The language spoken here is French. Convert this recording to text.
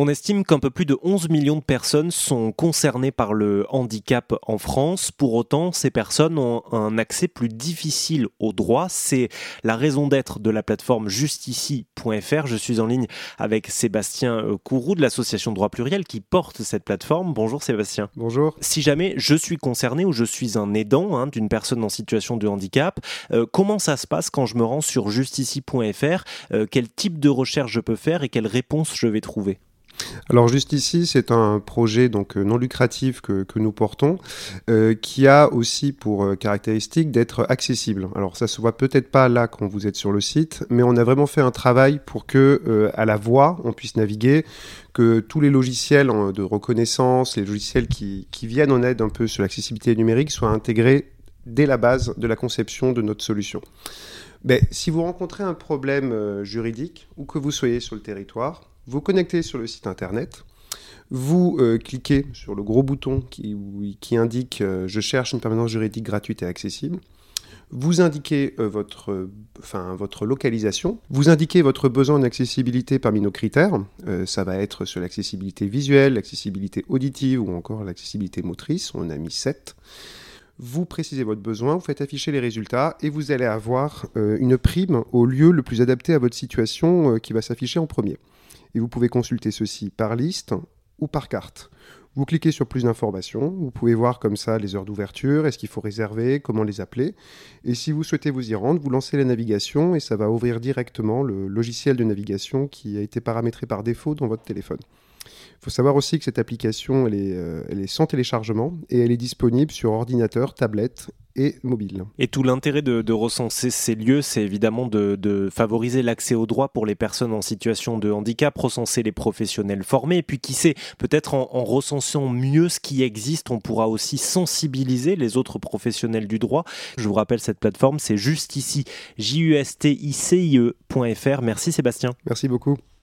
On estime qu'un peu plus de 11 millions de personnes sont concernées par le handicap en France. Pour autant, ces personnes ont un accès plus difficile aux droits. C'est la raison d'être de la plateforme justici.fr. Je suis en ligne avec Sébastien euh, Courroux de l'association Droit Pluriel qui porte cette plateforme. Bonjour Sébastien. Bonjour. Si jamais je suis concerné ou je suis un aidant hein, d'une personne en situation de handicap, euh, comment ça se passe quand je me rends sur justici.fr euh, Quel type de recherche je peux faire et quelles réponses je vais trouver? Alors juste ici, c'est un projet donc euh, non lucratif que, nous portons, euh, qui a aussi pour euh, caractéristique d'être accessible. Alors ça se voit peut-être pas là quand vous êtes sur le site, mais on a vraiment fait un travail pour que à la voix on puisse naviguer, que tous les logiciels de reconnaissance, les logiciels qui, qui viennent en aide un peu sur l'accessibilité numérique soient intégrés dès la base de la conception de notre solution. Mais si vous rencontrez un problème juridique ou que vous soyez sur le territoire, vous connectez sur le site internet, vous euh, cliquez sur le gros bouton qui, indique euh, Je cherche une permanence juridique gratuite et accessible. Vous indiquez euh, votre, votre localisation. Vous indiquez votre besoin d'accessibilité parmi nos critères. ça va être sur l'accessibilité visuelle, l'accessibilité auditive ou encore l'accessibilité motrice. On a mis 7 vous précisez votre besoin, vous faites afficher les résultats et vous allez avoir une prime au lieu le plus adapté à votre situation qui va s'afficher en premier et vous pouvez consulter ceci par liste ou par carte. Vous cliquez sur plus d'informations, vous pouvez voir comme ça les heures d'ouverture, est-ce qu'il faut réserver, comment les appeler. Et si vous souhaitez vous y rendre, vous lancez la navigation et ça va ouvrir directement le logiciel de navigation qui a été paramétré par défaut dans votre téléphone. Il faut savoir aussi que cette application, elle est, euh, elle est sans téléchargement et elle est disponible sur ordinateur, tablette et mobile. Et tout l'intérêt de, recenser ces lieux, c'est évidemment de, favoriser l'accès aux droits pour les personnes en situation de handicap, recenser les professionnels formés, et puis qui sait, peut-être en, en, recensant mieux ce qui existe, on pourra aussi sensibiliser les autres professionnels du droit. Je vous rappelle, cette plateforme, c'est juste ici, justicie.fr. Merci Sébastien. Merci beaucoup.